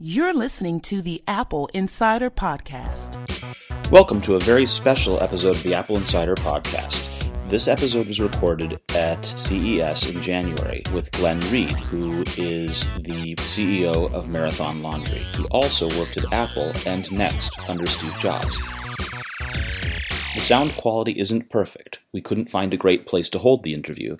You're listening to the AppleInsider Podcast. Welcome to a very special episode of the AppleInsider Podcast. This episode was recorded at CES in January with Glenn Reid, who is the CEO of Marathon Laundry. He also worked at Apple and Next under Steve Jobs. The sound quality isn't perfect. We couldn't find a great place to hold the interview,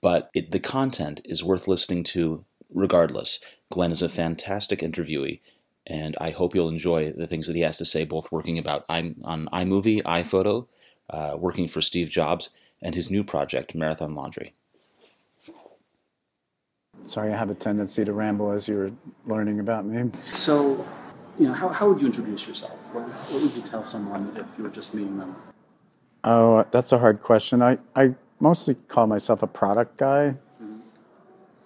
but it, the content is worth listening to regardless. Glenn is a fantastic interviewee, and I hope you'll enjoy the things that he has to say, both working about I, on iMovie, iPhoto, uh, working for Steve Jobs, and his new project, Marathon Laundry. Sorry, I have a tendency to ramble as you're learning about me. So, you know, how, how would you introduce yourself? What, what would you tell someone if you were just meeting them? Oh, that's a hard question. I, I mostly call myself a product guy.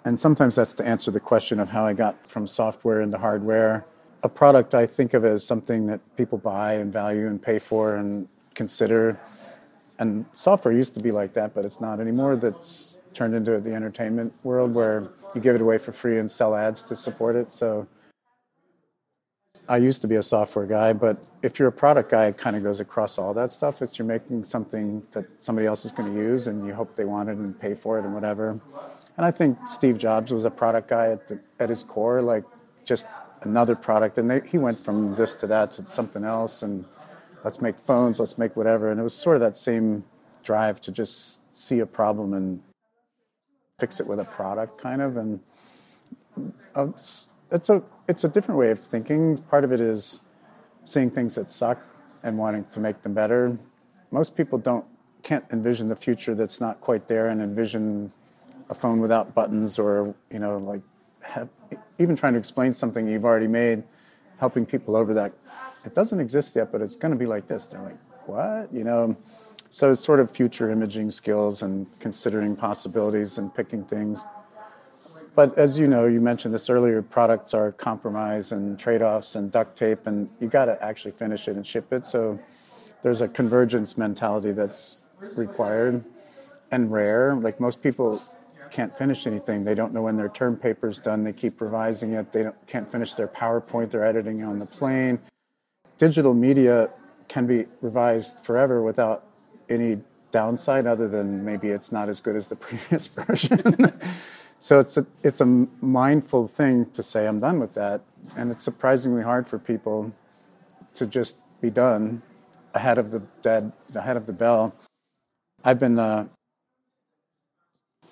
And sometimes that's to answer the question of how I got from software into hardware. A product I think of as something that people buy and value and pay for and consider. And software used to be like that, but it's not anymore. That's turned into the entertainment world where you give it away for free and sell ads to support it. So I used to be a software guy, but if you're a product guy, it kind of goes across all that stuff. It's you're making something that somebody else is going to use and you hope they want it and pay for it and whatever. And I think Steve Jobs was a product guy at, the, at his core, like just another product. And they, he went from this to that to something else. And let's make phones, let's make whatever. And it was sort of that same drive to just see a problem and fix it with a product, kind of. And uh, it's, it's a it's a different way of thinking. Part of it is seeing things that suck and wanting to make them better. Most people don't can't envision the future that's not quite there and envision a phone without buttons or you know like have, even trying to explain something you've already made helping people over that it doesn't exist yet but it's going to be like this. They're like what? You know? So it's sort of future imaging skills and considering possibilities and picking things. But as you know you mentioned this earlier products are compromise and trade-offs and duct tape and you got to actually finish it and ship it. So there's a convergence mentality that's required and rare. Like most people can't finish anything. They don't know when their term paper's done. They keep revising it. They can't finish their PowerPoint. They're editing on the plane. Digital media can be revised forever without any downside other than maybe it's not as good as the previous version. so it's a it's a mindful thing to say I'm done with that, and it's surprisingly hard for people to just be done ahead of the dead ahead of the bell. I've been uh,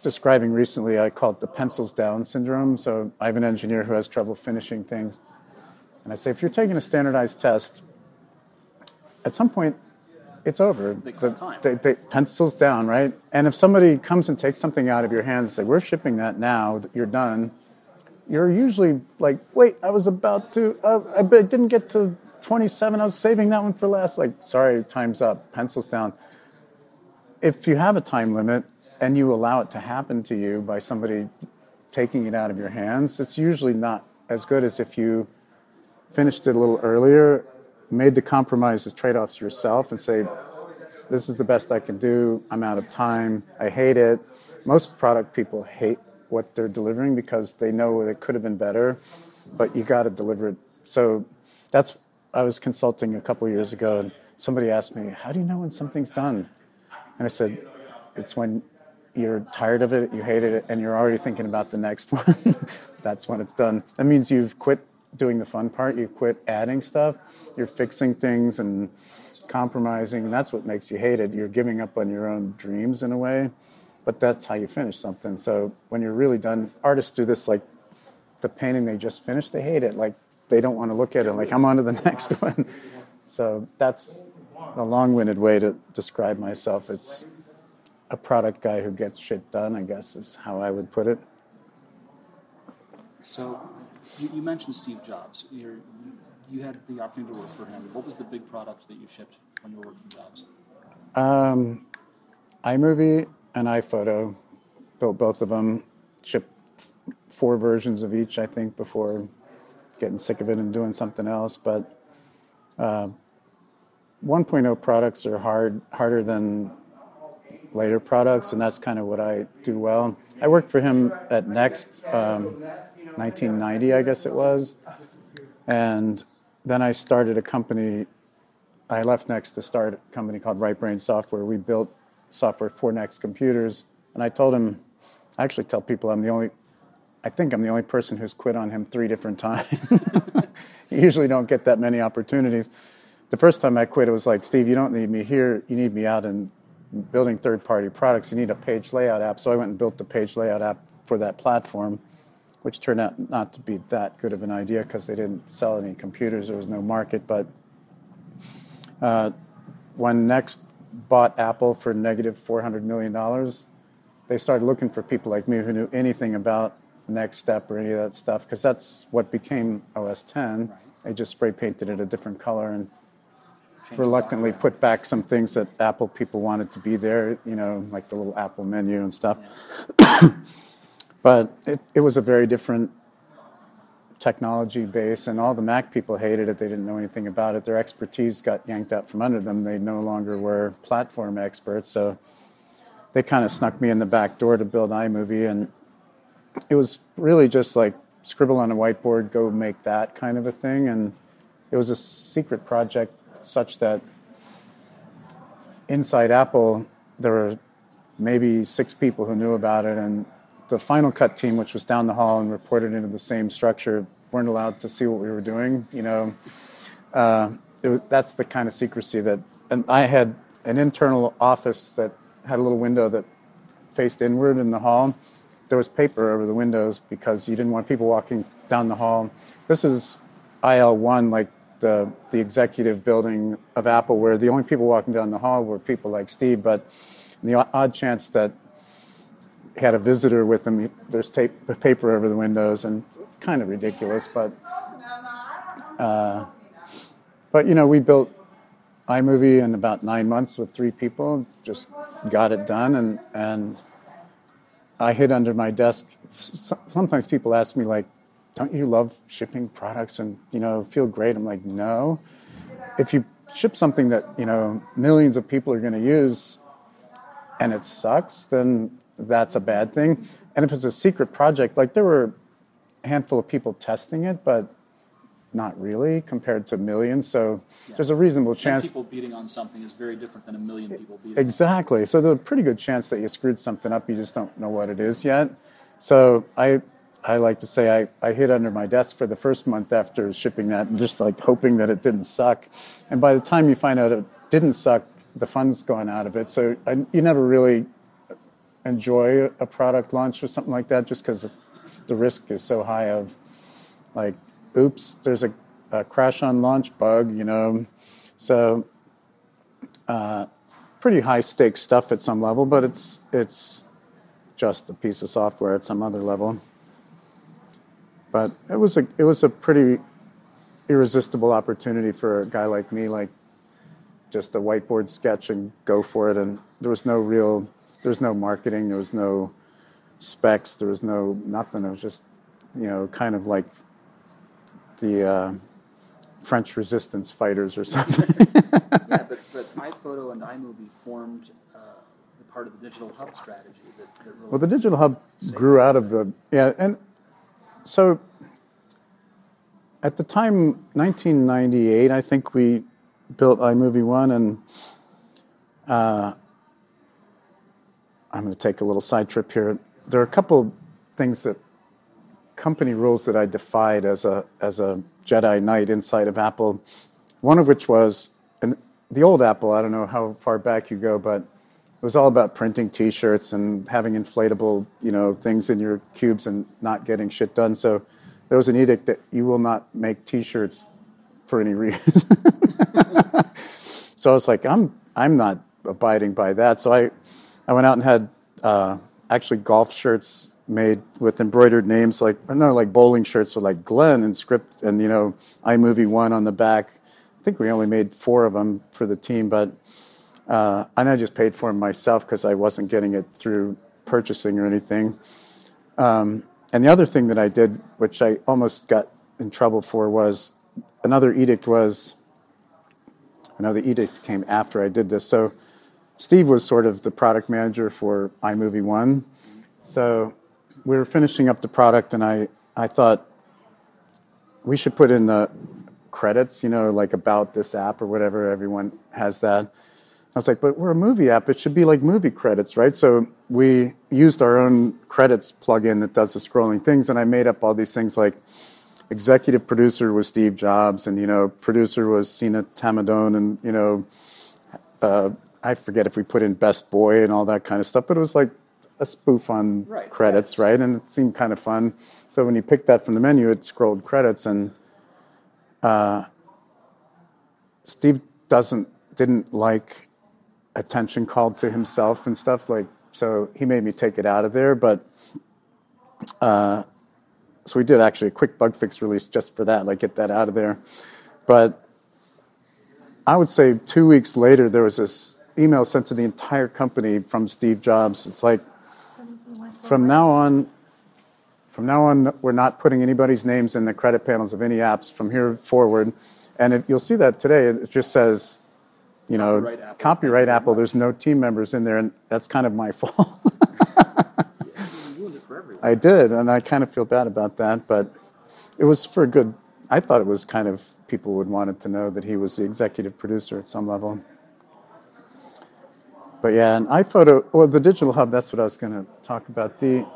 describing recently, I call it the pencils down syndrome. So I have an engineer who has trouble finishing things. And I say, if you're taking a standardized test, at some point, it's over. They the, they, they, pencils down, right? And if somebody comes and takes something out of your hands, say, we're shipping that now, you're done, you're usually like, wait, I was about to, uh, I didn't get to 27, I was saving that one for last. Like, sorry, time's up, pencils down. If you have a time limit, and you allow it to happen to you by somebody taking it out of your hands, it's usually not as good as if you finished it a little earlier, made the compromises, trade offs yourself, and say, This is the best I can do. I'm out of time. I hate it. Most product people hate what they're delivering because they know it could have been better, but you got to deliver it. So that's, I was consulting a couple years ago, and somebody asked me, How do you know when something's done? And I said, It's when you're tired of it, you hated it, and you're already thinking about the next one, that's when it's done. That means you've quit doing the fun part, you've quit adding stuff, you're fixing things and compromising, that's what makes you hate it. You're giving up on your own dreams in a way, but that's how you finish something. So when you're really done, artists do this like the painting they just finished, they hate it. Like they don't want to look at it, like I'm on to the next one. So that's a long winded way to describe myself. It's a product guy who gets shit done, I guess is how I would put it. So, you, you mentioned Steve Jobs. You're, you had the opportunity to work for him. What was the big product that you shipped when you worked for Jobs? Um, iMovie and iPhoto, built both of them. Shipped four versions of each, I think, before getting sick of it and doing something else. But uh, 1.0 products are hard, harder than later products, and that's kind of what I do well. I worked for him at Next, um, 1990, I guess it was, And then I started a company. I left Next to start a company called Right Brain Software. We built software for Next computers. And I told him, I actually tell people I'm the only, I think I'm the only person who's quit on him three different times. you usually don't get that many opportunities. The first time I quit, it was like, Steve, you don't need me here. You need me out in building third party products. You need a page layout app. So I went and built the page layout app for that platform, which turned out not to be that good of an idea because they didn't sell any computers. There was no market. But uh, when Next bought Apple for negative $400 million, they started looking for people like me who knew anything about Next Step or any of that stuff because that's what became OS 10. Right. They just spray painted it a different color and reluctantly put back some things that Apple people wanted to be there, you know, like the little Apple menu and stuff. but it, it was a very different technology base, and all the Mac people hated it. They didn't know anything about it. Their expertise got yanked out from under them. They no longer were platform experts. So they kind of snuck me in the back door to build iMovie, and it was really just like scribble on a whiteboard, go make that kind of a thing. And it was a secret project such that inside Apple, there were maybe six people who knew about it, and the Final Cut team, which was down the hall and reported into the same structure, weren't allowed to see what we were doing. You know, uh, was, that's the kind of secrecy that. And I had an internal office that had a little window that faced inward in the hall. There was paper over the windows because you didn't want people walking down the hall. This is IL1, like the the executive building of Apple, where the only people walking down the hall were people like Steve. But the odd chance that had a visitor with him, there's tape, paper over the windows, and kind of ridiculous. But uh, but you know, we built iMovie in about nine months with three people. Just got it done, and and I hid under my desk. Sometimes people ask me like, "Don't you love shipping products and you know feel great?" I'm like, "No. If you ship something that you know millions of people are going to use, and it sucks, then that's a bad thing. And if it's a secret project, like there were a handful of people testing it, but not really compared to millions. So there's a reasonable Ten chance. people beating on something is very different than a million people beating. Exactly. So there's a pretty good chance that you screwed something up. You just don't know what it is yet. So I, I like to say I, I hid under my desk for the first month after shipping that, just like hoping that it didn't suck. And by the time you find out it didn't suck, the fun's gone out of it. So I, you never really enjoy a product launch or something like that, just because the risk is so high of like, oops, there's a, a crash on launch bug, you know. So uh, pretty high stakes stuff at some level, but it's it's just a piece of software at some other level. But it was a it was a pretty irresistible opportunity for a guy like me, like just a whiteboard sketch and go for it. And there was no real there was no marketing, there was no specs, there was no nothing. It was just you know kind of like the uh, French resistance fighters or something. yeah, but, but iPhoto and iMovie formed uh, the part of the digital hub strategy that, that really. Well, the digital hub grew out of the yeah, and so at the time, 1998, I think we built iMovie One, and uh, I'm going to take a little side trip here. There are a couple things that company rules that I defied as a as a Jedi Knight inside of Apple. One of which was, and the old Apple. I don't know how far back you go, but it was all about printing T-shirts and having inflatable, you know, things in your cubes and not getting shit done. So there was an edict that you will not make T-shirts for any reason. so I was like, I'm I'm not abiding by that. So I I went out and had uh, actually golf shirts made with embroidered names, like no, like bowling shirts with like Glenn and script and you know iMovie One on the back. I think we only made four of them for the team, but uh, and I just paid for them myself because I wasn't getting it through purchasing or anything. Um, and the other thing that I did, which I almost got in trouble for, was another edict was. I know the edict came after I did this. So Steve was sort of the product manager for iMovie One. So we were finishing up the product, and I, I thought, we should put in the credits, you know, like about this app or whatever. Everyone has that. I was like, but we're a movie app. It should be like movie credits, right? So we used our own credits plugin that does the scrolling things, and I made up all these things like executive producer was Steve Jobs, and you know, producer was Sina Tamaddon, and you know, uh, I forget if we put in best boy and all that kind of stuff, but it was like a spoof on Right, credits, yes. right? And it seemed kind of fun. So when you picked that from the menu, it scrolled credits, and uh, Steve doesn't didn't like attention called to himself and stuff like. So he made me take it out of there, but. Uh, so we did actually a quick bug fix release just for that, like get that out of there. But I would say two weeks later, there was this email sent to the entire company from Steve Jobs. It's like, from now on, from now on, we're not putting anybody's names in the credit panels of any apps from here forward. And if, you'll see that today. It just says, you know, Copyright Apple. copyright Apple. There's no team members in there, and that's kind of my fault. You ruined it for everyone. I did, and I kind of feel bad about that, but it was for a good. I thought it was kind of people would want it to know that he was the executive producer at some level. But yeah, and iPhoto, well, the digital hub. That's what I was going to talk about. The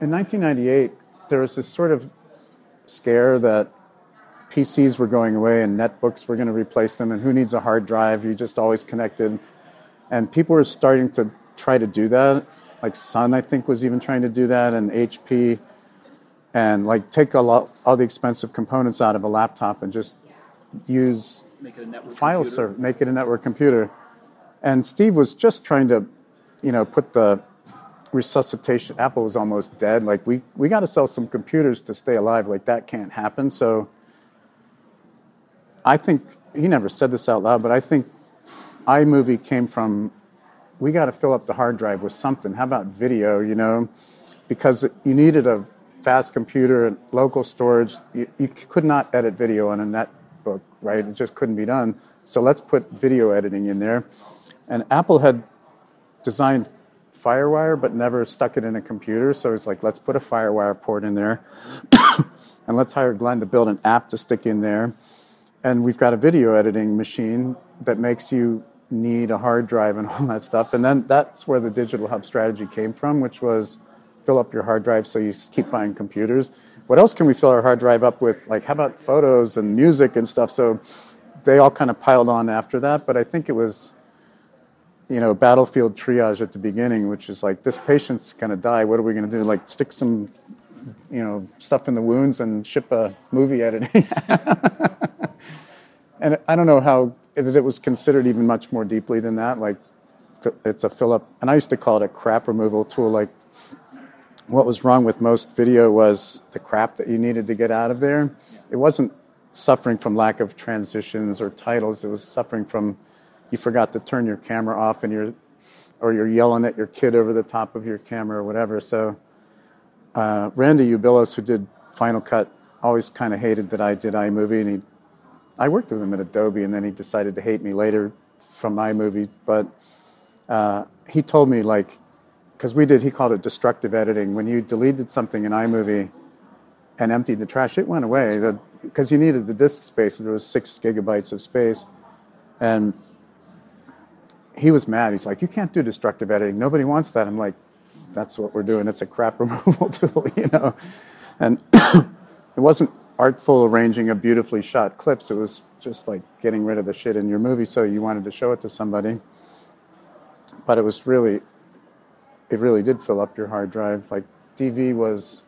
in 1998, there was this sort of scare that PCs were going away and netbooks were going to replace them, and who needs a hard drive? You're just always connected. And people were starting to try to do that. Like Sun, I think, was even trying to do that, and HP, and like take a lot, all the expensive components out of a laptop and just use Make it a network file server, make it a network computer. And Steve was just trying to, you know, put the resuscitation. Apple was almost dead. Like we we got to sell some computers to stay alive. Like that can't happen. So I think he never said this out loud, but I think iMovie came from we got to fill up the hard drive with something. How about video? You know, because you needed a fast computer, and local storage. You, you could not edit video on a netbook, right? It just couldn't be done. So let's put video editing in there. And Apple had designed FireWire, but never stuck it in a computer. So it's like, let's put a FireWire port in there, and let's hire Glenn to build an app to stick in there. And we've got a video editing machine that makes you need a hard drive and all that stuff. And then that's where the digital hub strategy came from, which was fill up your hard drive so you keep buying computers. What else can we fill our hard drive up with? Like, how about photos and music and stuff? So they all kind of piled on after that. But I think it was, you know, battlefield triage at the beginning, which is like, this patient's going to die. What are we going to do? Like, stick some, you know, stuff in the wounds and ship a movie editing. and I don't know how it, it was considered even much more deeply than that. Like, it's a fill up, and I used to call it a crap removal tool. Like, what was wrong with most video was the crap that you needed to get out of there. It wasn't suffering from lack of transitions or titles. It was suffering from you forgot to turn your camera off and you're or you're yelling at your kid over the top of your camera or whatever. So uh, Randy Ubillos, who did Final Cut, always kind of hated that I did iMovie, and he I worked with him at Adobe, and then he decided to hate me later from iMovie. But uh, he told me like because we did he called it destructive editing. When you deleted something in iMovie and emptied the trash it went away. Because you needed the disk space there was six gigabytes of space and he was mad. He's like you can't do destructive editing. Nobody wants that. I'm like that's what we're doing it's a crap removal tool you know and it wasn't artful arranging of beautifully shot clips it was just like getting rid of the shit in your movie so you wanted to show it to somebody but it was really it really did fill up your hard drive. Like DV was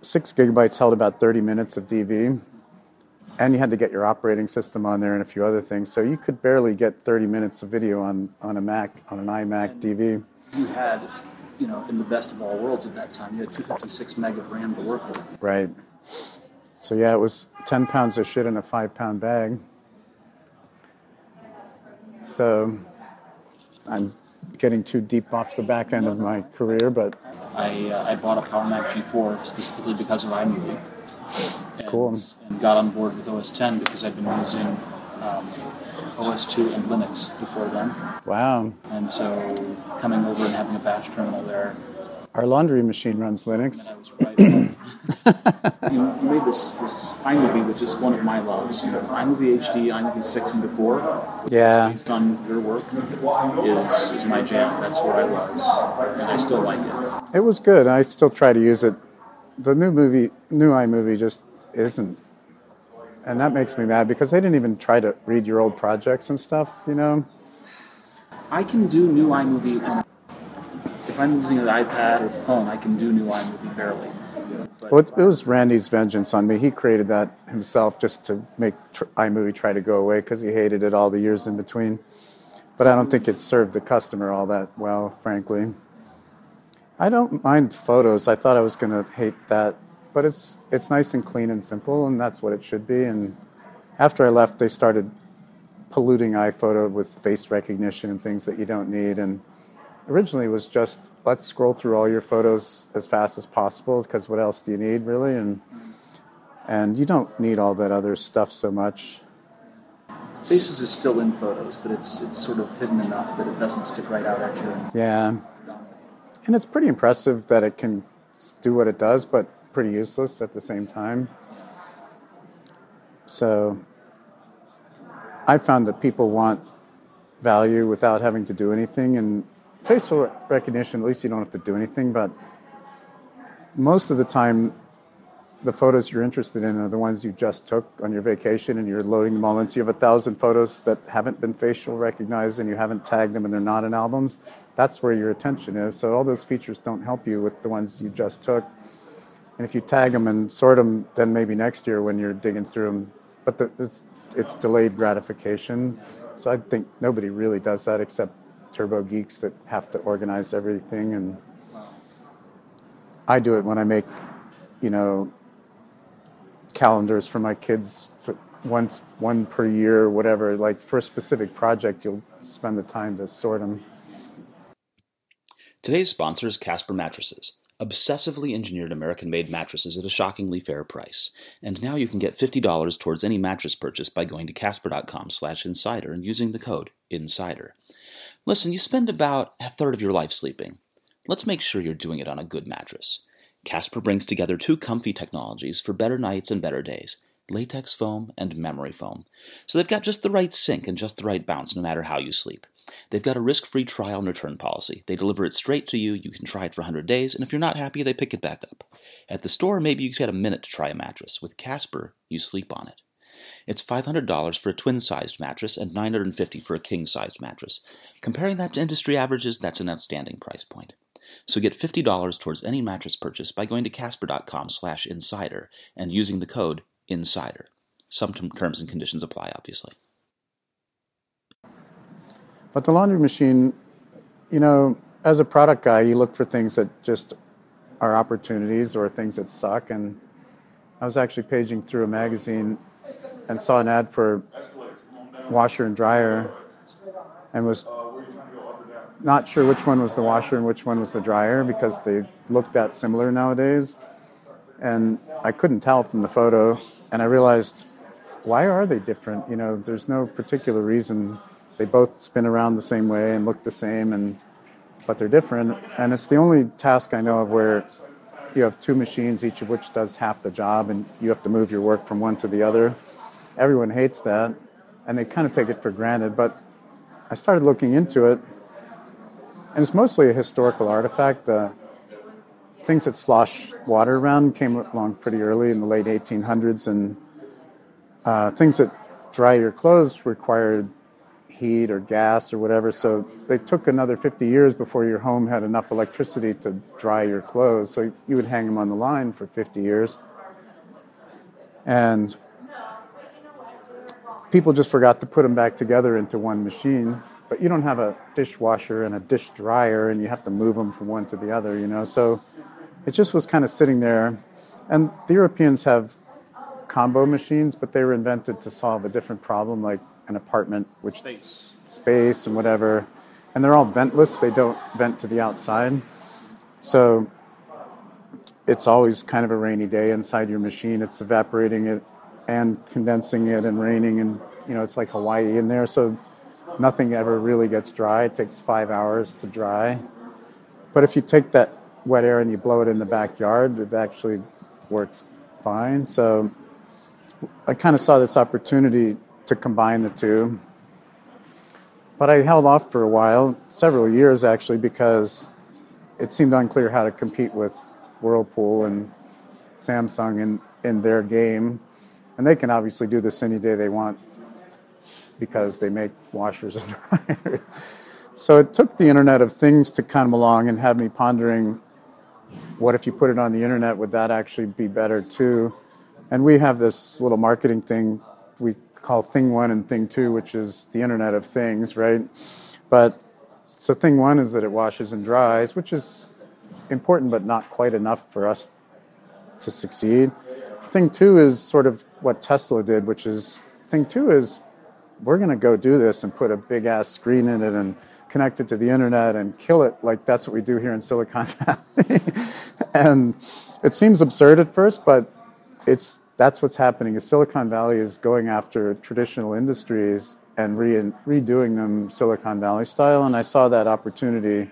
six gigabytes held about 30 minutes of DV, and you had to get your operating system on there and a few other things. So you could barely get 30 minutes of video on, on a Mac, on an iMac DV. You had, you know, in the best of all worlds at that time, you had 256 meg of RAM to work with. Right. So yeah, it was 10 pounds of shit in a five pound bag. So I'm getting too deep off the back end of my career, but I, uh, I bought a Power Mac G4 specifically because of iMovie. And, Cool. And got on board with OS 10 because I'd been using um, OS 2 and Linux before then. wow. And so coming over and having a bash terminal there Our laundry machine runs Linux. Was right. you, you made this this iMovie, which is one of my loves. You know, iMovie HD, iMovie six and before. Yeah. Based on your work, is is my jam. That's where I was, and I still like it. It was good. I still try to use it. The new movie, new iMovie, just isn't, and that makes me mad because they didn't even try to read your old projects and stuff. You know, I can do new iMovie on. If I'm using an iPad or phone, I can do new iMovie barely. Well, it, it was Randy's vengeance on me. He created that himself just to make tr- iMovie try to go away because he hated it all the years in between. But I don't think it served the customer all that well, frankly. I don't mind photos. I thought I was going to hate that, but it's it's nice and clean and simple, and that's what it should be. And after I left, they started polluting iPhoto with face recognition and things that you don't need. And originally, it was just let's scroll through all your photos as fast as possible because what else do you need really? And and you don't need all that other stuff so much. Faces is still in photos, but it's it's sort of hidden enough that it doesn't stick right out at you. Yeah, and it's pretty impressive that it can do what it does, but pretty useless at the same time. So I found that people want value without having to do anything, and facial recognition, at least you don't have to do anything, but most of the time, the photos you're interested in are the ones you just took on your vacation and you're loading them all in. So you have a thousand photos that haven't been facial recognized and you haven't tagged them and they're not in albums. That's where your attention is. So all those features don't help you with the ones you just took. And if you tag them and sort them, then maybe next year when you're digging through them. But the, it's, it's delayed gratification. So I think nobody really does that except turbo geeks that have to organize everything. And I do it when I make, you know, calendars for my kids, so once one per year, whatever. Like for a specific project, you'll spend the time to sort them. Today's sponsor is Casper Mattresses, obsessively engineered American made mattresses at a shockingly fair price. And now you can get $50 towards any mattress purchase by going to casper.com slash insider and using the code INSIDER. Listen, you spend about a third of your life sleeping. Let's make sure you're doing it on a good mattress. Casper brings together two comfy technologies for better nights and better days latex foam and memory foam. So they've got just the right sink and just the right bounce no matter how you sleep. They've got a risk free trial and return policy. They deliver it straight to you. You can try it for 100 days, and if you're not happy, they pick it back up. At the store, maybe you get a minute to try a mattress. With Casper, you sleep on it. It's $500 for a twin sized mattress and $950 for a king sized mattress. Comparing that to industry averages, that's an outstanding price point. So get $50 towards any mattress purchase by going to casper.com slash insider and using the code INSIDER. Some terms and conditions apply, obviously. But the laundry machine, you know, as a product guy, you look for things that just are opportunities or things that suck. And I was actually paging through a magazine and saw an ad for washer and dryer and was not sure which one was the washer and which one was the dryer because they look that similar nowadays. And I couldn't tell from the photo. And I realized, why are they different? You know, there's no particular reason. They both spin around the same way and look the same, and but they're different. And it's the only task I know of where you have two machines, each of which does half the job, and you have to move your work from one to the other. Everyone hates that, and they kind of take it for granted. But I started looking into it, and it's mostly a historical artifact. Uh, things that slosh water around came along pretty early in the late 1800s, and uh, things that dry your clothes required heat or gas or whatever. So they took another 50 years before your home had enough electricity to dry your clothes. So you would hang them on the line for 50 years. And people just forgot to put them back together into one machine. But you don't have a dishwasher and a dish dryer, and you have to move them from one to the other, you know. So it just was kind of sitting there. And the Europeans have combo machines, but they were invented to solve a different problem, like an apartment, which Space. space and whatever. And they're all ventless, they don't vent to the outside. So it's always kind of a rainy day inside your machine. It's evaporating it and condensing it and raining, and you know, it's like Hawaii in there. So nothing ever really gets dry. It takes five hours to dry. But if you take that wet air and you blow it in the backyard, it actually works fine. So I kind of saw this opportunity to combine the two. But I held off for a while, several years actually, because it seemed unclear how to compete with Whirlpool and Samsung in, in their game. And they can obviously do this any day they want because they make washers and dryers. so it took the Internet of Things to come along and have me pondering what if you put it on the internet, would that actually be better too? And we have this little marketing thing we call Thing One and Thing Two, which is the Internet of Things, right? But so Thing One is that it washes and dries, which is important but not quite enough for us to succeed. Thing two is sort of what Tesla did, which is thing two is we're going to go do this and put a big ass screen in it and connect it to the internet and kill it like that's what we do here in Silicon Valley. and it seems absurd at first, but it's that's what's happening. Is Silicon Valley is going after traditional industries and re- redoing them Silicon Valley style. And I saw that opportunity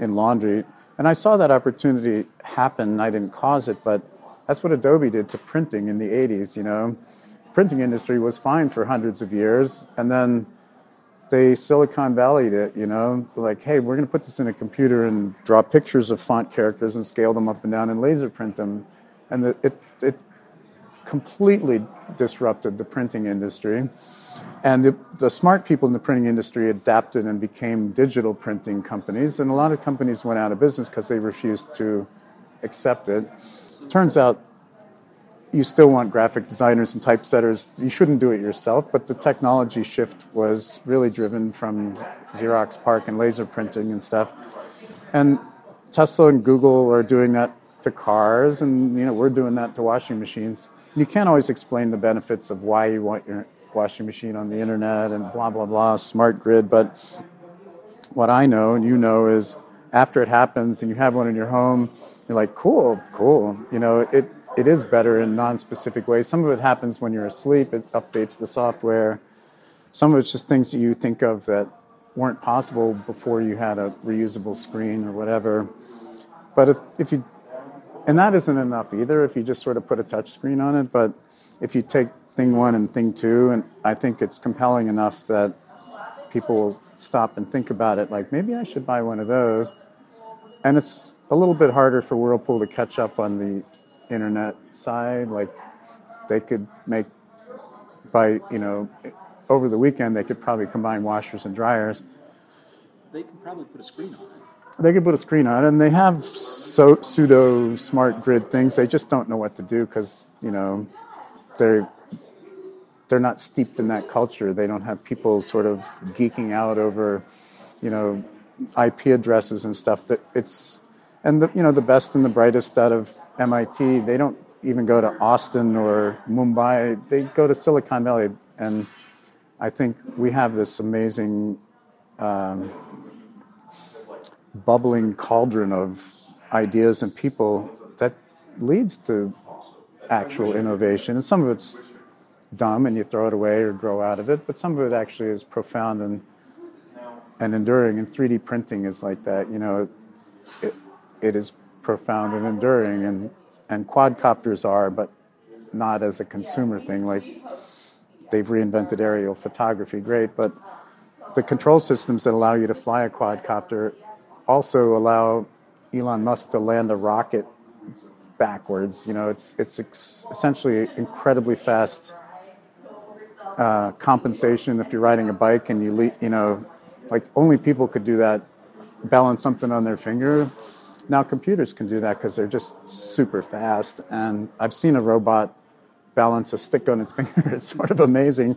in laundry, and I saw that opportunity happen. I didn't cause it, but that's what Adobe did to printing in the 80s, you know. The printing industry was fine for hundreds of years, and then they Silicon Valleyed it, you know, like, hey, we're going to put this in a computer and draw pictures of font characters and scale them up and down and laser print them. And the, it, it completely disrupted the printing industry. And the, the, smart people in the printing industry adapted and became digital printing companies. And a lot of companies went out of business because they refused to accept it. Turns out you still want graphic designers and typesetters. You shouldn't do it yourself, but the technology shift was really driven from Xerox PARC and laser printing and stuff. And Tesla and Google are doing that to cars, and you know we're doing that to washing machines. You can't always explain the benefits of why you want your washing machine on the internet and blah blah blah, smart grid. But what I know and you know is after it happens and you have one in your home you're like, cool, cool. You know, it, it is better in non-specific ways. Some of it happens when you're asleep. It updates the software. Some of it's just things that you think of that weren't possible before you had a reusable screen or whatever. But if, if you, and that isn't enough either if you just sort of put a touch screen on it. But if you take thing one and thing two, and I think it's compelling enough that people will stop and think about it like, maybe I should buy one of those and it's a little bit harder for Whirlpool to catch up on the internet side. Like they could make by you know over the weekend they could probably combine washers and dryers. They can probably put a screen on it. They could put a screen on and they have so, pseudo smart grid things. They just don't know what to do because you know they're they're not steeped in that culture. They don't have people sort of geeking out over you know IP addresses and stuff that it's and the you know the best and the brightest out of MIT they don't even go to Austin or Mumbai they go to Silicon Valley and I think we have this amazing um, bubbling cauldron of ideas and people that leads to actual innovation and some of it's dumb and you throw it away or grow out of it but some of it actually is profound and and enduring. And 3D printing is like that. You know, it, it is profound and enduring, and and quadcopters are, but not as a consumer thing. Like they've reinvented aerial photography, great, but the control systems that allow you to fly a quadcopter also allow Elon Musk to land a rocket backwards. You know, it's it's ex- essentially incredibly fast uh, compensation if you're riding a bike and you le- you know like only people could do that, balance something on their finger. Now computers can do that because they're just super fast. And I've seen a robot balance a stick on its finger. it's sort of amazing.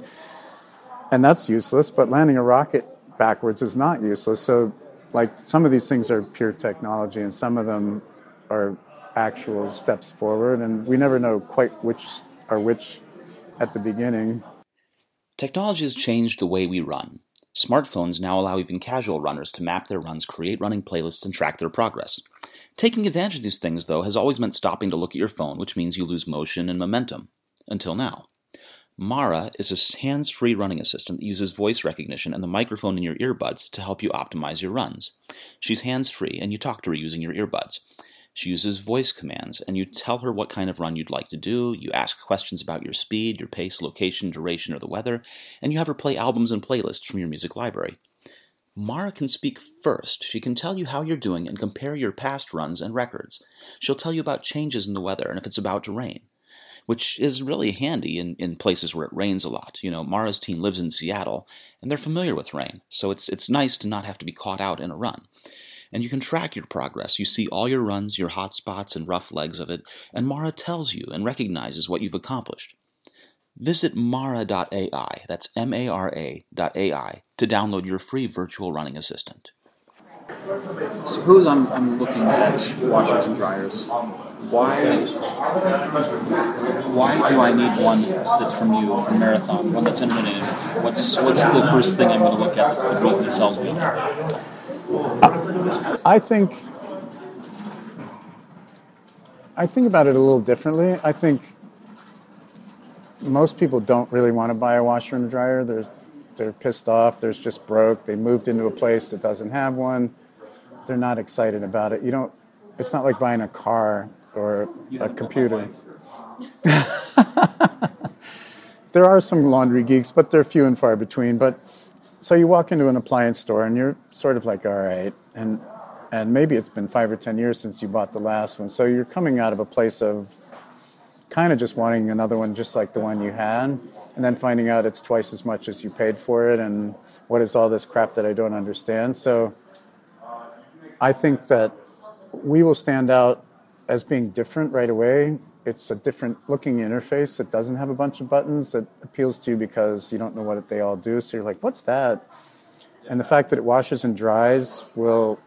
And that's useless, but landing a rocket backwards is not useless. So, like, some of these things are pure technology, and some of them are actual steps forward. And we never know quite which are which at the beginning. Technology has changed the way we run. Smartphones now allow even casual runners to map their runs, create running playlists, and track their progress. Taking advantage of these things, though, has always meant stopping to look at your phone, which means you lose motion and momentum. Until now. Mara is a hands free running assistant that uses voice recognition and the microphone in your earbuds to help you optimize your runs. She's hands free, and you talk to her using your earbuds. She uses voice commands, and you tell her what kind of run you'd like to do. You ask questions about your speed, your pace, location, duration, or the weather, and you have her play albums and playlists from your music library. Mara can speak first. She can tell you how you're doing and compare your past runs and records. She'll tell you about changes in the weather and if it's about to rain, which is really handy in, in places where it rains a lot. You know, Mara's team lives in Seattle, and they're familiar with rain, so it's, it's nice to not have to be caught out in a run and you can track your progress. You see all your runs, your hot spots, and rough legs of it, and Mara tells you and recognizes what you've accomplished. Visit Mara.ai, that's M A R A.ai, to download your free virtual running assistant. Suppose I'm, I'm looking at washers and dryers. Why why do I need one that's from you, from Marathon, one that's innovative? What's what's the first thing I'm going to look at that's the reason it sells me? I think I think about it a little differently. I think most people don't really want to buy a washer and a dryer. There's, they're pissed off. There's just broke. They moved into a place that doesn't have one. They're not excited about it. You don't. It's not like buying a car or a computer. there are some laundry geeks, but they're few and far between. But so you walk into an appliance store and you're sort of like, all right, and and maybe it's been five or ten years since you bought the last one. So you're coming out of a place of kind of just wanting another one just like the one you had, and then finding out it's twice as much as you paid for it, and what is all this crap that I don't understand? So I think that we will stand out as being different right away. It's a different looking interface that doesn't have a bunch of buttons that appeals to you because you don't know what they all do. So you're like, what's that? And the fact that it washes and dries will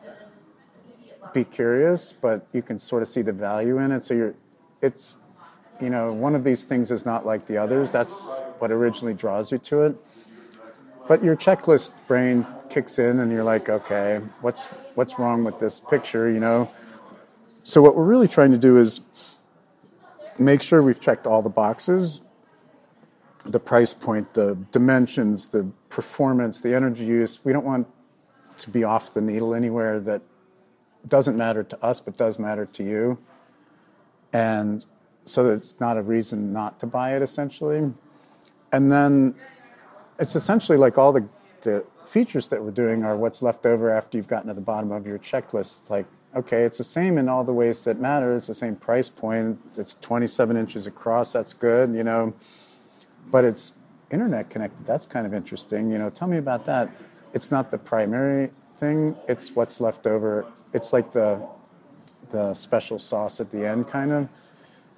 be curious, but you can sort of see the value in it. So you're, it's, you know, one of these things is not like the others. That's what originally draws you to it. But your checklist brain kicks in, and you're like, okay, what's what's wrong with this picture? You know. So what we're really trying to do is make sure we've checked all the boxes the price point, the dimensions, the performance, the energy use. We don't want to be off the needle anywhere that doesn't matter to us but does matter to you. And so it's not a reason not to buy it essentially. And then it's essentially like all the, the features that we're doing are what's left over after you've gotten to the bottom of your checklist. Like, okay, it's the same in all the ways that matter. It's the same price point. It's 27 inches across. That's good, you know. But it's internet connected. That's kind of interesting. You know, tell me about that. It's not the primary thing. It's what's left over. It's like the the special sauce at the end, kind of.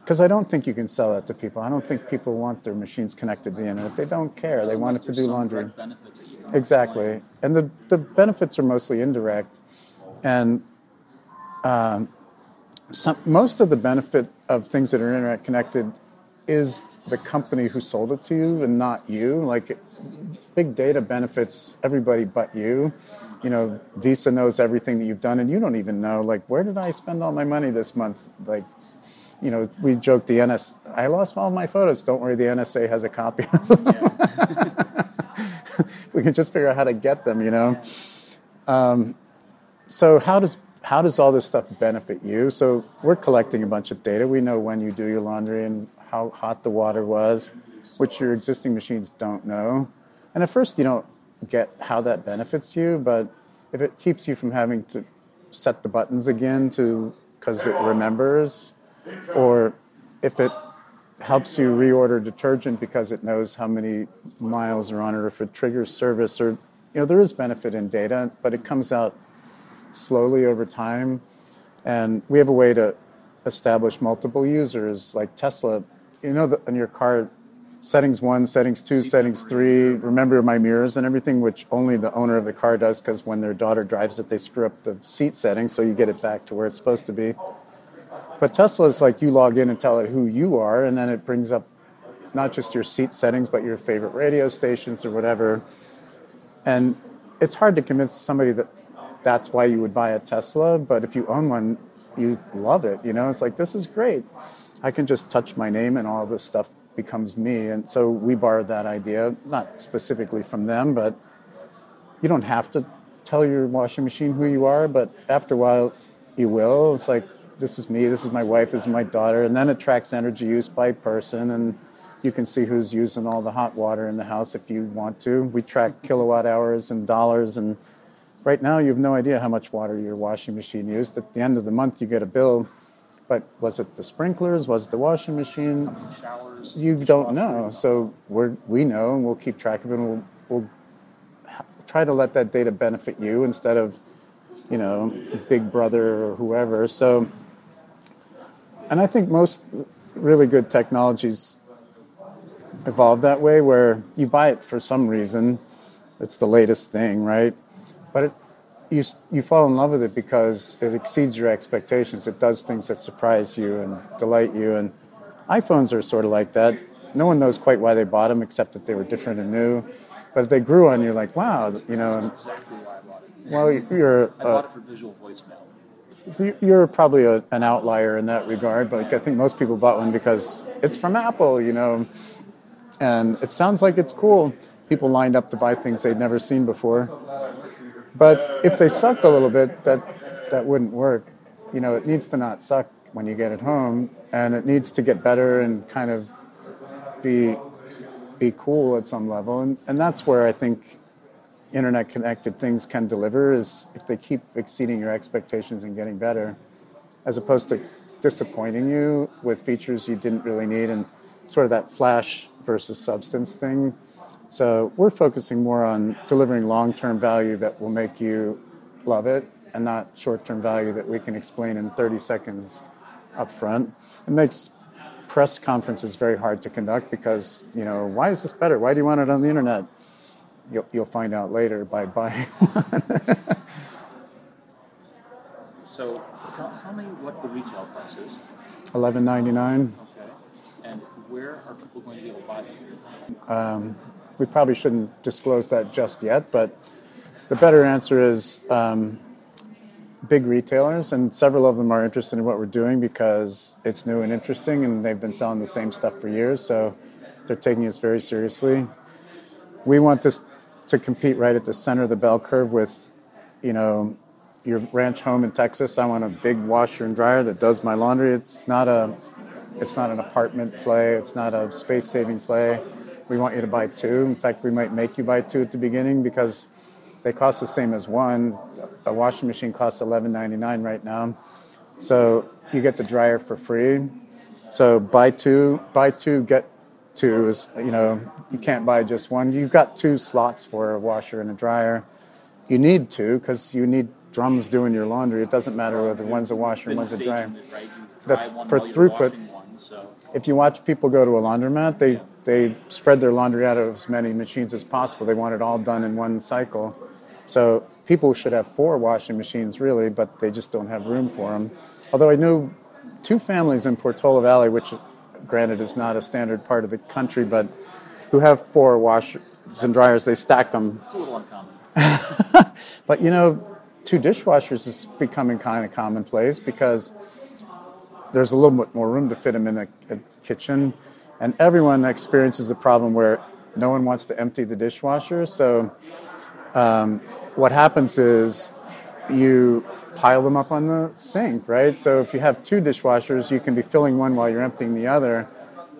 Because I don't think you can sell that to people. I don't think people want their machines connected to the internet. They don't care. They want it to do laundry. Exactly. And the, the benefits are mostly indirect. And um, some, most of the benefit of things that are internet connected is the company who sold it to you and not you. Like big data benefits everybody but you. You know, Visa knows everything that you've done and you don't even know, like, where did I spend all my money this month? Like, you know, we joke the NS. I lost all my photos. Don't worry, the NSA has a copy of them. Yeah. we can just figure out how to get them. You know. Um, so how does how does all this stuff benefit you? So we're collecting a bunch of data. We know when you do your laundry and how hot the water was, which your existing machines don't know. And at first, you don't get how that benefits you, but if it keeps you from having to set the buttons again to because it remembers or if it helps you reorder detergent because it knows how many miles are on it, or if it triggers service, or you know, there is benefit in data, but it comes out slowly over time. And we have a way to establish multiple users, like Tesla. You know, the, in your car, settings one, settings two, settings three. Remember my mirrors and everything, which only the owner of the car does, because when their daughter drives it, they screw up the seat settings, so you get it back to where it's supposed to be. But Tesla is like you log in and tell it who you are, and then it brings up not just your seat settings, but your favorite radio stations or whatever. And it's hard to convince somebody that that's why you would buy a Tesla, but if you own one, you love it. You know, it's like, this is great. I can just touch my name and all this stuff becomes me. And so we borrowed that idea, not specifically from them, but you don't have to tell your washing machine who you are, but after a while, you will. It's like this is me, this is my wife, this is my daughter, and then it tracks energy use by person, and you can see who's using all the hot water in the house if you want to. We track kilowatt hours and dollars, and right now you have no idea how much water your washing machine used. At the end of the month, you get a bill, but was it the sprinklers? Was it the washing machine? Showers. You don't know. So we're, we know, and we'll keep track of it, and we'll, we'll try to let that data benefit you instead of, you know, Big Brother or whoever. So, and I think most really good technologies evolve that way, where you buy it for some reason, it's the latest thing, right? But it, you you fall in love with it because it exceeds your expectations. It does things that surprise you and delight you. And iPhones are sort of like that. No one knows quite why they bought them, except that they were different and new. But if they grew on you, like wow, you know. And, Exactly why I bought it. well, you're I uh, bought it for visual voicemail. so you- you're probably a, an outlier in that regard, but I think most people bought one because it's from Apple, you know, and it sounds like it's cool. People lined up to buy things they'd never seen before. But if they sucked a little bit, that that wouldn't work. You know, it needs to not suck when you get it home, and it needs to get better and kind of be be cool at some level, and and that's where I think internet connected things can deliver is if they keep exceeding your expectations and getting better as opposed to disappointing you with features you didn't really need and sort of that flash versus substance thing so we're focusing more on delivering long-term value that will make you love it and not short-term value that we can explain in 30 seconds up front it makes press conferences very hard to conduct because you know why is this better why do you want it on the internet You'll, you'll find out later by buying one. So tell, tell me what the retail price is. Eleven ninety nine. Okay. And where are people going to be able to buy them? Um, we probably shouldn't disclose that just yet, but the better answer is um, big retailers, and several of them are interested in what we're doing because it's new and interesting, and they've been selling the same stuff for years, so they're taking us very seriously. We want this to compete right at the center of the bell curve with, you know, your ranch home in Texas. I want a big washer and dryer that does my laundry. It's not a, it's not an apartment play. It's not a space-saving play. We want you to buy two. In fact, we might make you buy two at the beginning because they cost the same as one. A washing machine costs $11.99 right now, so you get the dryer for free. So buy two, buy two, get two is you know you can't buy just one. You've got two slots for a washer and a dryer. You need two because you need drums doing your laundry. It doesn't matter whether one's a washer and one's a dryer. right? The- for throughput- so If you watch people go to a laundromat, they they spread their laundry out of as many machines as possible. They want it all done in one cycle. So people should have four washing machines really, but they just don't have room for them. Although I knew two families in Portola Valley, which granted is not a standard part of the country, but who have four washers and dryers. They stack them it's a little uncommon. but you know, two dishwashers is becoming kind of commonplace because there's a little bit more room to fit them in a, a kitchen, and everyone experiences the problem where no one wants to empty the dishwasher. So, um, what happens is you pile them up on the sink, right? So if you have two dishwashers, you can be filling one while you're emptying the other,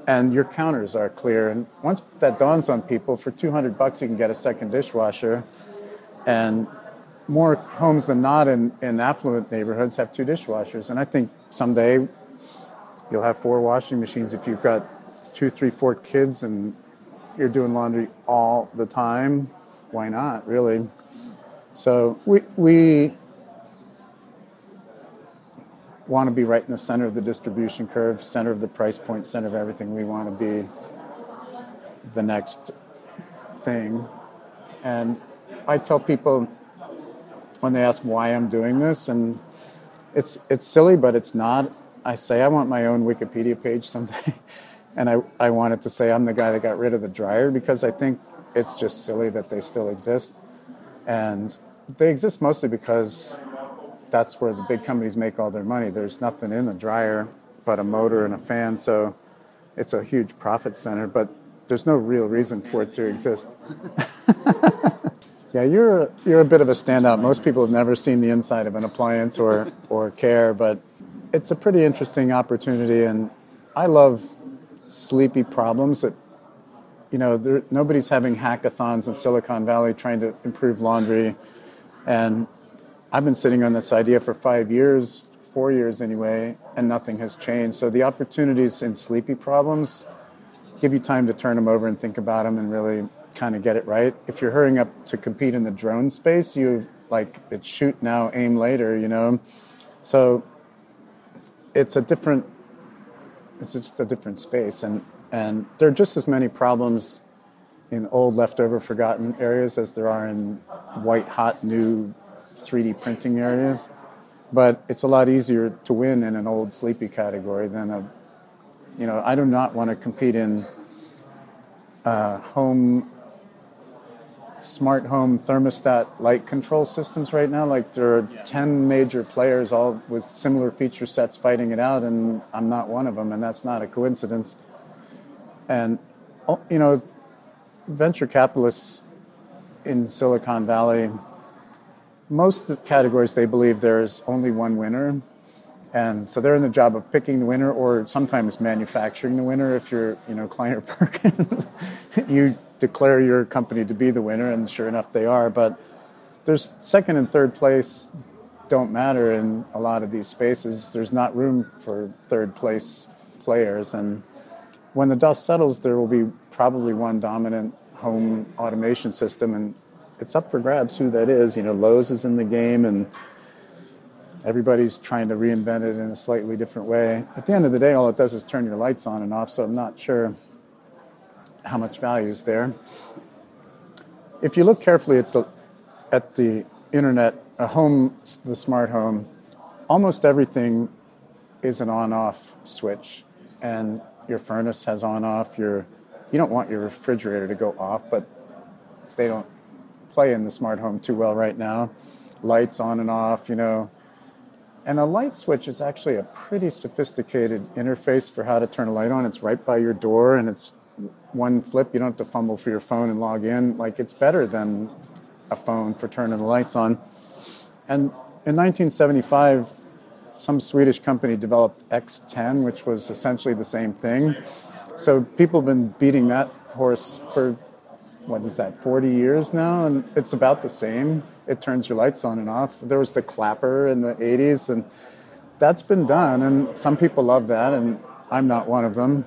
and your counters are clear. And once that dawns on people, for 200 bucks you can get a second dishwasher, and more homes than not in, in affluent neighborhoods have two dishwashers. And I think someday you'll have four washing machines if you've got two, three, four kids and you're doing laundry all the time. Why not, really? So we, we want to be right in the center of the distribution curve, center of the price point, center of everything. We want to be the next thing. And I tell people when they ask why I'm doing this, and it's it's silly, but it's not. I say I want my own Wikipedia page someday, and I, I want it to say I'm the guy that got rid of the dryer because I think it's just silly that they still exist, and they exist mostly because that's where the big companies make all their money. There's nothing in a dryer but a motor and a fan, so it's a huge profit center, but there's no real reason for it to exist. yeah, you're you're a bit of a standout. Most people have never seen the inside of an appliance or or care, but it's a pretty interesting opportunity, and I love sleepy problems that you know there, nobody's having hackathons in Silicon Valley trying to improve laundry, and I've been sitting on this idea for five years, four years anyway, and nothing has changed. So the opportunities in sleepy problems give you time to turn them over and think about them and really kind of get it right. If you're hurrying up to compete in the drone space, you like it's shoot now, aim later, you know. So it's a different it's just a different space and and there are just as many problems in old leftover forgotten areas as there are in white hot new 3D printing areas. But it's a lot easier to win in an old sleepy category than a you know, I do not want to compete in uh, home smart home thermostat light control systems right now. Like there are 10 major players all with similar feature sets fighting it out, and I'm not one of them, and that's not a coincidence. And, oh, you know, venture capitalists in Silicon Valley, most of the categories they believe there's only one winner. And so they're in the job of picking the winner or sometimes manufacturing the winner. If you're, you know, Kleiner Perkins, you declare your company to be the winner, and sure enough, they are. But there's second and third place don't matter in a lot of these spaces. There's not room for third place players, and when the dust settles, there will be probably one dominant home automation system, and it's up for grabs who that is. You know, Lowe's is in the game, and everybody's trying to reinvent it in a slightly different way. At the end of the day, all it does is turn your lights on and off. So I'm not sure how much value is there. If you look carefully at the at the internet, a home, the smart home, almost everything is an on-off switch, and your furnace has on-off. Your you don't want your refrigerator to go off, but they don't play in the smart home too well right now. Lights on and off, you know. And a light switch is actually a pretty sophisticated interface for how to turn a light on. It's right by your door and it's one flip. You don't have to fumble for your phone and log in. Like it's better than a phone for turning the lights on. And in 1975, some Swedish company developed X10, which was essentially the same thing. So people have been beating that horse for what is that 40 years now and it's about the same it turns your lights on and off there was the clapper in the 80s and that's been done and some people love that and i'm not one of them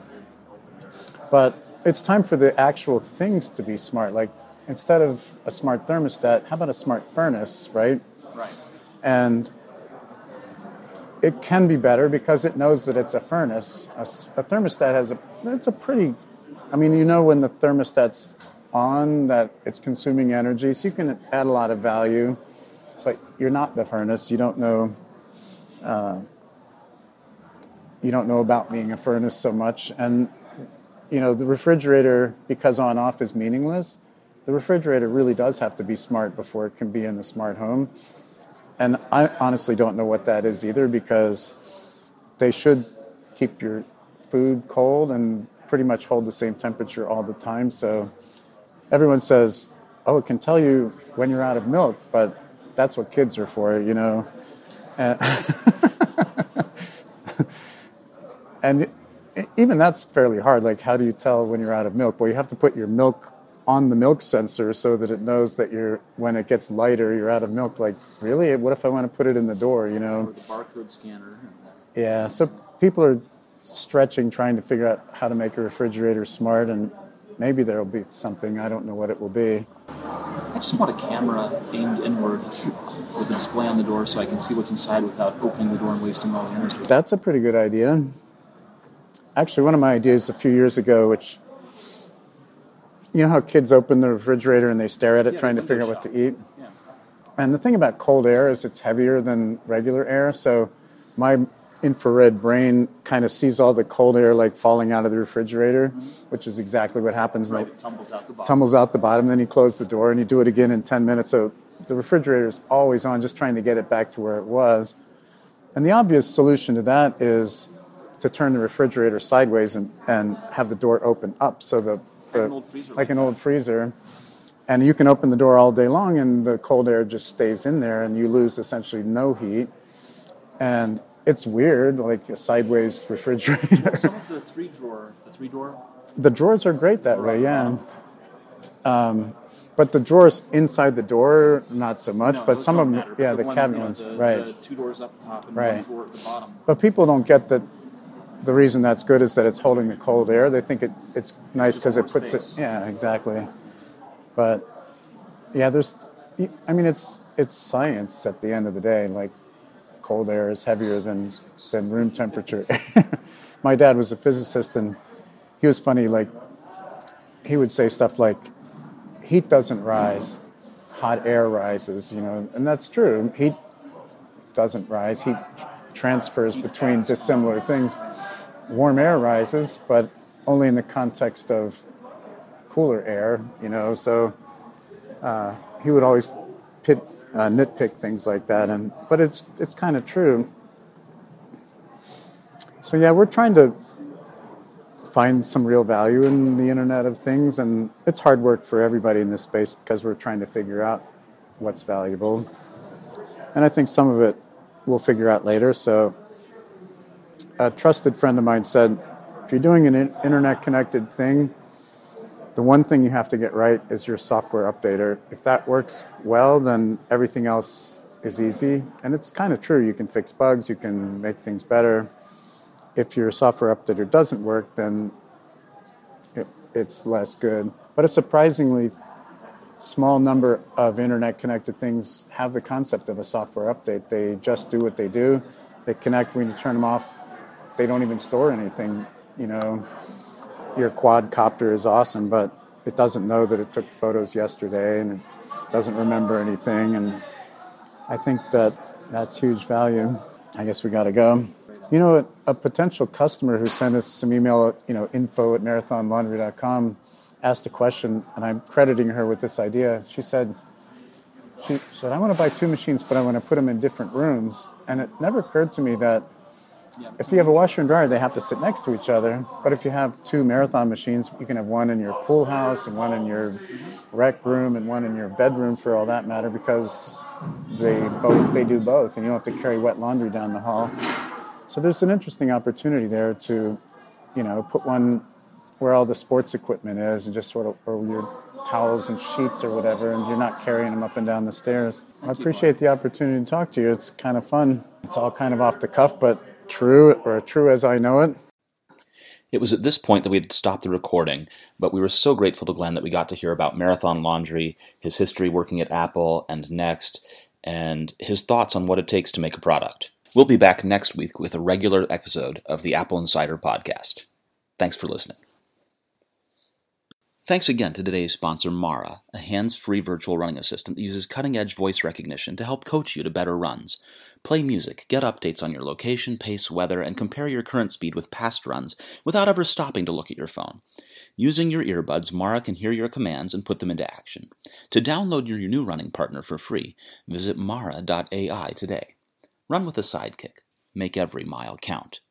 but it's time for the actual things to be smart. Like instead of a smart thermostat, how about a smart furnace, right? Right. And it can be better because it knows that it's a furnace. A, a, thermostat has a it's a pretty I mean, you know when the thermostat's on that it's consuming energy, so you can add a lot of value, but you're not the furnace. You don't know uh, you don't know about being a furnace so much and you know, the refrigerator, because on off is meaningless, the refrigerator really does have to be smart before it can be in the smart home. And I honestly don't know what that is either because they should keep your food cold and pretty much hold the same temperature all the time. So everyone says, oh, it can tell you when you're out of milk, but that's what kids are for, you know. And, even that's fairly hard. Like, how do you tell when you're out of milk? Well, you have to put your milk on the milk sensor so that it knows that you're when it gets lighter, you're out of milk. Like, really? What if I want to put it in the door? You know? Or the barcode scanner. Yeah. So people are stretching, trying to figure out how to make a refrigerator smart, and maybe there will be something. I don't know what it will be. I just want a camera aimed inward with a display on the door so I can see what's inside without opening the door and wasting all the energy. That's a pretty good idea actually one of my ideas a few years ago, which you know how kids open the refrigerator and they stare at it Yeah, trying to figure out what to eat. Yeah. And the thing about cold air is it's heavier than regular air, so my infrared brain kind of sees all the cold air like falling out of the refrigerator, mm-hmm. which is exactly what happens. Right, Like it tumbles out the bottom. tumbles out the bottom, then you close the door and you do it again in 10 minutes. So the refrigerator is always on, just trying to get it back to where it was. And the obvious solution to that is to turn the refrigerator sideways and, and have the door open up so the, the an old freezer like like an old freezer and you can open the door all day long and the cold air just stays in there and you lose essentially no heat and it's weird, like a sideways refrigerator. Some of the three drawer, the three door. the drawers are great that way, yeah. Um, but the drawers inside the door, not so much. No, but some of them, matter, yeah, the, one, cabinet you know, ones, the, right. The two doors up top and Right. one drawer at the bottom. But people don't get that. The reason that's good is that it's holding the cold air. They think it, it's nice because it puts space. it. Yeah, exactly. But yeah, there's. I mean, it's it's science at the end of the day. Like cold air is heavier than than room temperature. My dad was a physicist, and he was funny. Like he would say stuff like, "Heat doesn't rise, hot air rises." You know, and that's true. Heat doesn't rise. Heat transfers between dissimilar things. Warm air rises, but only in the context of cooler air, you know. So uh, he would always pit, uh, nitpick things like that, and but it's it's kind of true. So yeah, we're trying to find some real value in the Internet of Things, and it's hard work for everybody in this space because we're trying to figure out what's valuable. And I think some of it we'll figure out later. So, a trusted friend of mine said, if you're doing an internet connected thing, the one thing you have to get right is your software updater. If that works well, then everything else is easy. And it's kind of true. You can fix bugs, you can make things better. If your software updater doesn't work, then it, it's less good. But a surprisingly small number of internet connected things have the concept of a software update. They just do what they do. They connect when you turn them off. They don't even store anything. You know, your quadcopter is awesome, but it doesn't know that it took photos yesterday and it doesn't remember anything. And I think that that's huge value. I guess we got to go. You know, a, potential customer who sent us some email, you know, info at marathonlaundry.com asked a question, and I'm crediting her with this idea. She said, she said, I want to buy two machines, but I want to put them in different rooms. And it never occurred to me that if you have a washer and dryer, they have to sit next to each other. But if you have two marathon machines, you can have one in your pool house and one in your rec room and one in your bedroom for all that matter because they both they do both and you don't have to carry wet laundry down the hall. So there's an interesting opportunity there to, you know, put one where all the sports equipment is and just sort of or your towels and sheets or whatever and you're not carrying them up and down the stairs. I appreciate the opportunity to talk to you. It's kind of fun. It's all kind of off the cuff but true or true as I know it. It was at this point that we had stopped the recording, but we were so grateful to Glenn that we got to hear about Marathon Laundry, his history working at Apple and NeXT, and his thoughts on what it takes to make a product. We'll be back next week with a regular episode of the AppleInsider podcast. Thanks for listening. Thanks again to today's sponsor, Mara, a hands free virtual running assistant that uses cutting edge voice recognition to help coach you to better runs. Play music, get updates on your location, pace, weather, and compare your current speed with past runs without ever stopping to look at your phone. Using your earbuds, Mara can hear your commands and put them into action. To download your new running partner for free, visit mara.ai today. Run with a sidekick. Make every mile count.